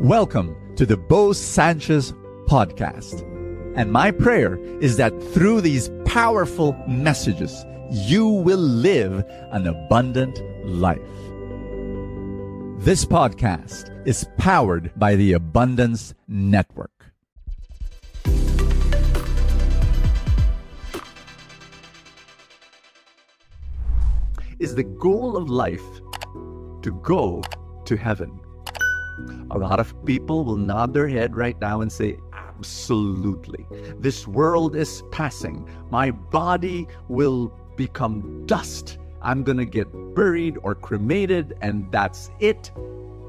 Welcome to the Bo Sanchez podcast. And my prayer is that through these powerful messages, you will live an abundant life. This podcast is powered by the Abundance Network. Is the goal of life to go to heaven? A lot of people will nod their head right now and say, Absolutely. This world is passing. My body will become dust. I'm going to get buried or cremated, and that's it.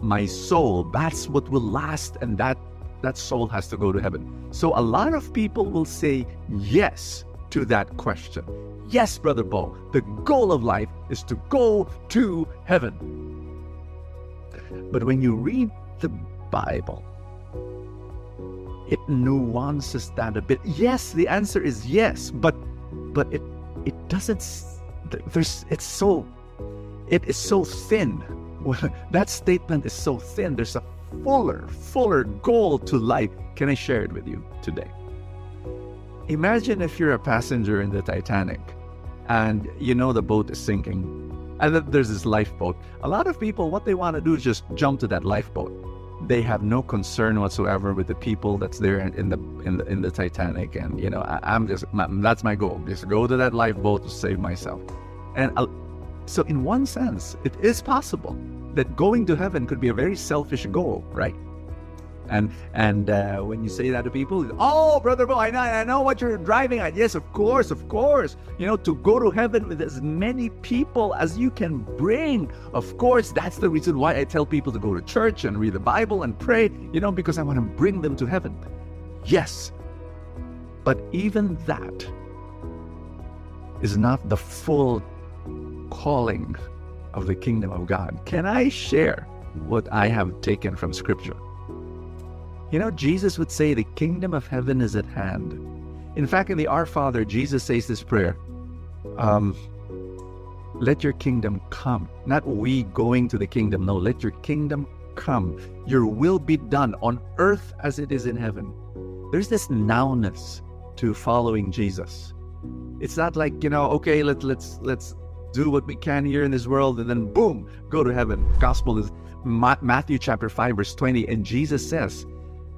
My soul, that's what will last, and that, that soul has to go to heaven. So a lot of people will say yes to that question. Yes, Brother Bo, the goal of life is to go to heaven. But when you read the Bible, it nuances that a bit. Yes, the answer is yes, but but it it doesn't. There's it's so it is so thin. that statement is so thin. There's a fuller, fuller goal to life. Can I share it with you today? Imagine if you're a passenger in the Titanic and you know the boat is sinking and then there's this lifeboat. A lot of people, what they want to do is just jump to that lifeboat they have no concern whatsoever with the people that's there in the in the, in the Titanic. And you know, I, am just that's my goal: just go to that lifeboat to save myself. And I'll, so, in one sense, it is possible that going to heaven could be a very selfish goal, right? And and uh, when you say that to people, oh, brother, I know, I know what you're driving at. Yes, of course, of course. You know, to go to heaven with as many people as you can bring. Of course, that's the reason why I tell people to go to church and read the Bible and pray. You know, because I want to bring them to heaven. Yes, but even that is not the full calling of the kingdom of God. Can I share what I have taken from Scripture? You know, Jesus would say, The kingdom of heaven is at hand. In fact, in the Our Father, Jesus says this prayer um, Let your kingdom come. Not we going to the kingdom. No, let your kingdom come. Your will be done on earth as it is in heaven. There's this nowness to following Jesus. It's not like, you know, okay, let, let's let's do what we can here in this world and then boom, go to heaven. Gospel is Matthew chapter 5, verse 20. And Jesus says,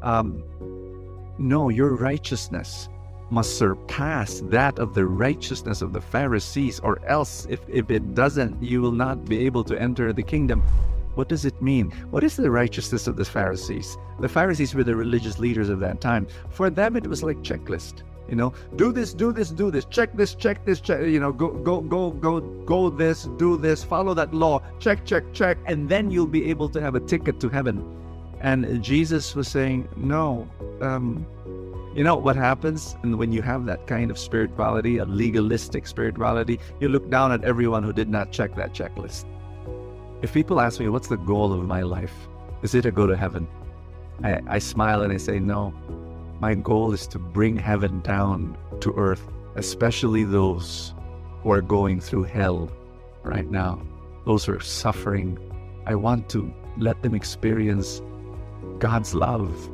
um, no, your righteousness must surpass that of the righteousness of the Pharisees, or else, if, if it doesn't, you will not be able to enter the kingdom. What does it mean? What is the righteousness of the Pharisees? The Pharisees were the religious leaders of that time. For them, it was like checklist. You know, do this, do this, do this, check this, check this, check. You know, go, go, go, go, go. This, do this, follow that law. Check, check, check, and then you'll be able to have a ticket to heaven. And Jesus was saying, no. Um, you know what happens when you have that kind of spirituality, a legalistic spirituality, you look down at everyone who did not check that checklist. If people ask me, what's the goal of my life? Is it to go to heaven? I, I smile and I say, no. My goal is to bring heaven down to earth, especially those who are going through hell right now, those who are suffering. I want to let them experience God's love.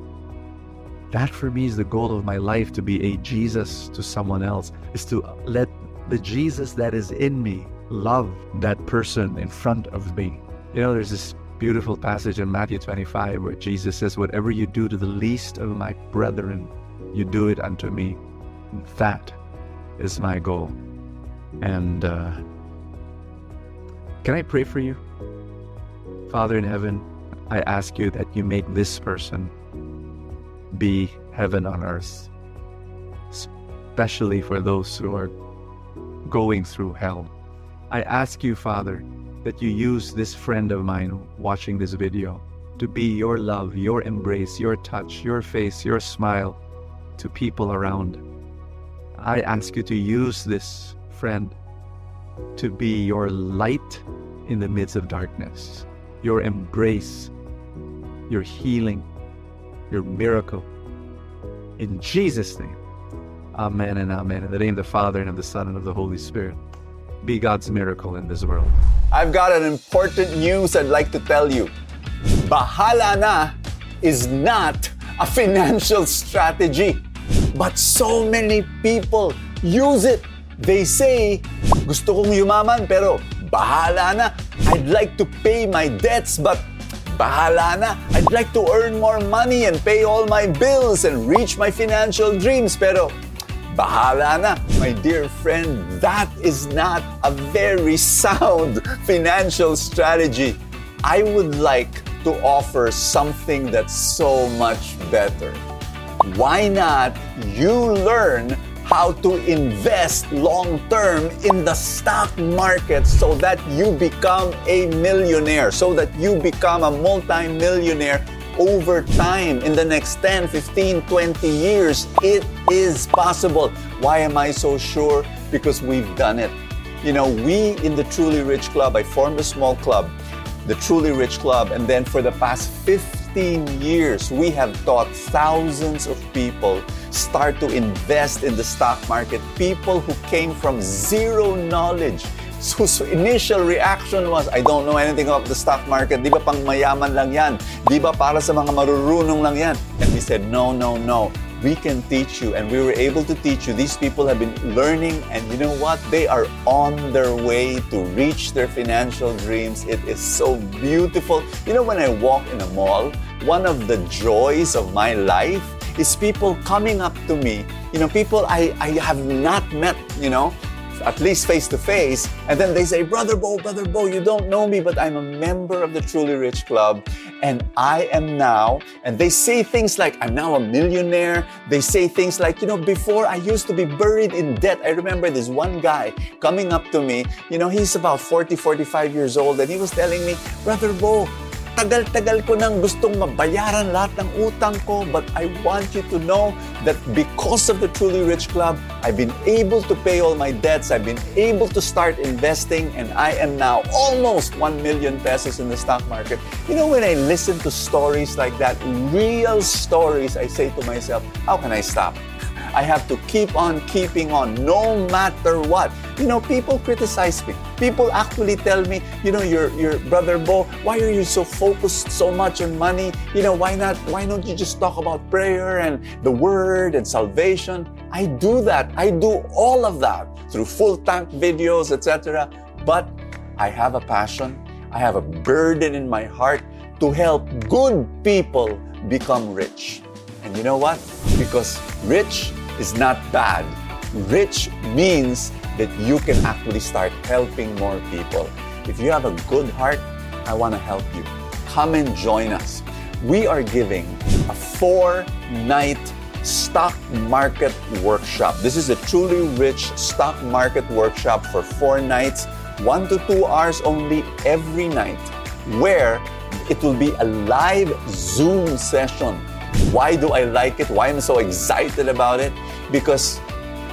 That for me is the goal of my life to be a Jesus to someone else, is to let the Jesus that is in me love that person in front of me. You know, there's this beautiful passage in Matthew 25 where Jesus says, Whatever you do to the least of my brethren, you do it unto me. And That is my goal. And uh, can I pray for you? Father in heaven, I ask you that you make this person be heaven on earth, especially for those who are going through hell. I ask you, Father, that you use this friend of mine watching this video to be your love, your embrace, your touch, your face, your smile to people around. I ask you to use this friend to be your light in the midst of darkness, your embrace your healing, your miracle. In Jesus' name. Amen and amen. In the name of the Father and of the Son and of the Holy Spirit. Be God's miracle in this world. I've got an important news I'd like to tell you. Bahala na is not a financial strategy. But so many people use it. They say, gusto kong yumaman pero bahala na. I'd like to pay my debts but bahala na. I'd like to earn more money and pay all my bills and reach my financial dreams pero bahala na. My dear friend, that is not a very sound financial strategy. I would like to offer something that's so much better. Why not you learn how to invest long term in the stock market so that you become a millionaire, so that you become a multi-millionaire over time in the next 10, 15, 20 years. It is possible. Why am I so sure? Because we've done it. You know, we in the Truly Rich Club, I formed a small club, the Truly Rich Club, and then for the past 15 years, we have taught thousands of people start to invest in the stock market. People who came from zero knowledge. Whose initial reaction was, I don't know anything about the stock market. Di ba pang mayaman lang yan? Di ba para sa mga marurunong lang yan? And we said, no, no, no. We can teach you. And we were able to teach you. These people have been learning. And you know what? They are on their way to reach their financial dreams. It is so beautiful. You know, when I walk in a mall, one of the joys of my life is people coming up to me, you know, people I, I have not met, you know, at least face to face, and then they say, Brother Bo, Brother Bo, you don't know me, but I'm a member of the Truly Rich Club, and I am now, and they say things like, I'm now a millionaire. They say things like, you know, before I used to be buried in debt. I remember this one guy coming up to me, you know, he's about 40, 45 years old, and he was telling me, Brother Bo, tagal-tagal ko nang gustong mabayaran lahat ng utang ko, but I want you to know that because of the Truly Rich Club, I've been able to pay all my debts, I've been able to start investing, and I am now almost 1 million pesos in the stock market. You know, when I listen to stories like that, real stories, I say to myself, how can I stop? I have to keep on keeping on no matter what. You know, people criticize me. People actually tell me, you know, your your brother Bo, why are you so focused so much on money? You know, why not why don't you just talk about prayer and the word and salvation? I do that. I do all of that through full tank videos, etc. But I have a passion. I have a burden in my heart to help good people become rich. And you know what? Because rich is not bad. Rich means that you can actually start helping more people. If you have a good heart, I want to help you. Come and join us. We are giving a four night stock market workshop. This is a truly rich stock market workshop for four nights, one to two hours only every night, where it will be a live Zoom session why do I like it? Why am I so excited about it? Because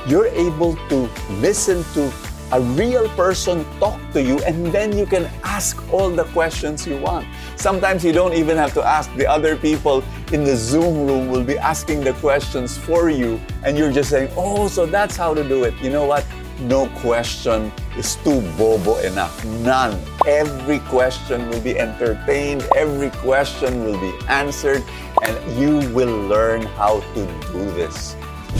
you're able to listen to a real person talk to you and then you can ask all the questions you want. Sometimes you don't even have to ask. The other people in the Zoom room will be asking the questions for you and you're just saying, oh, so that's how to do it. You know what? No question is too bobo enough. None. Every question will be entertained, every question will be answered, and you will learn how to do this.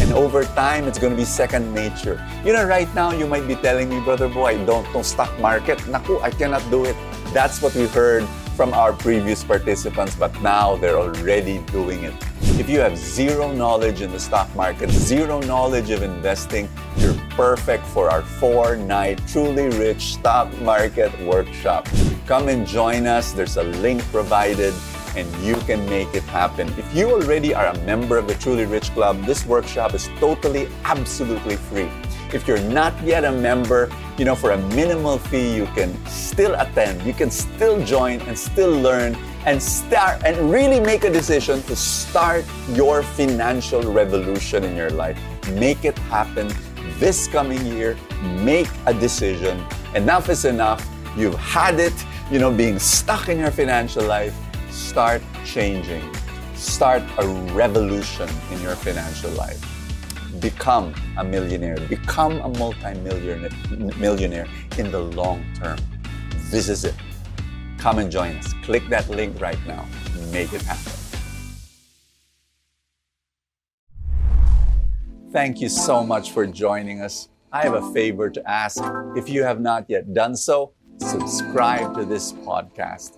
And over time, it's going to be second nature. You know, right now, you might be telling me, Brother Boy, don't know stock market. Naku, I cannot do it. That's what we heard from our previous participants, but now they're already doing it. If you have zero knowledge in the stock market, zero knowledge of investing, you're perfect for our four night truly rich stock market workshop. Come and join us. There's a link provided and you can make it happen. If you already are a member of the Truly Rich Club, this workshop is totally, absolutely free. If you're not yet a member, you know, for a minimal fee, you can still attend, you can still join and still learn and start and really make a decision to start your financial revolution in your life. Make it happen this coming year. Make a decision. Enough is enough. You've had it, you know, being stuck in your financial life Start changing. Start a revolution in your financial life. Become a millionaire. Become a multi-millionaire millionaire in the long term. This is it. Come and join us. Click that link right now. Make it happen. Thank you so much for joining us. I have a favor to ask. If you have not yet done so, subscribe to this podcast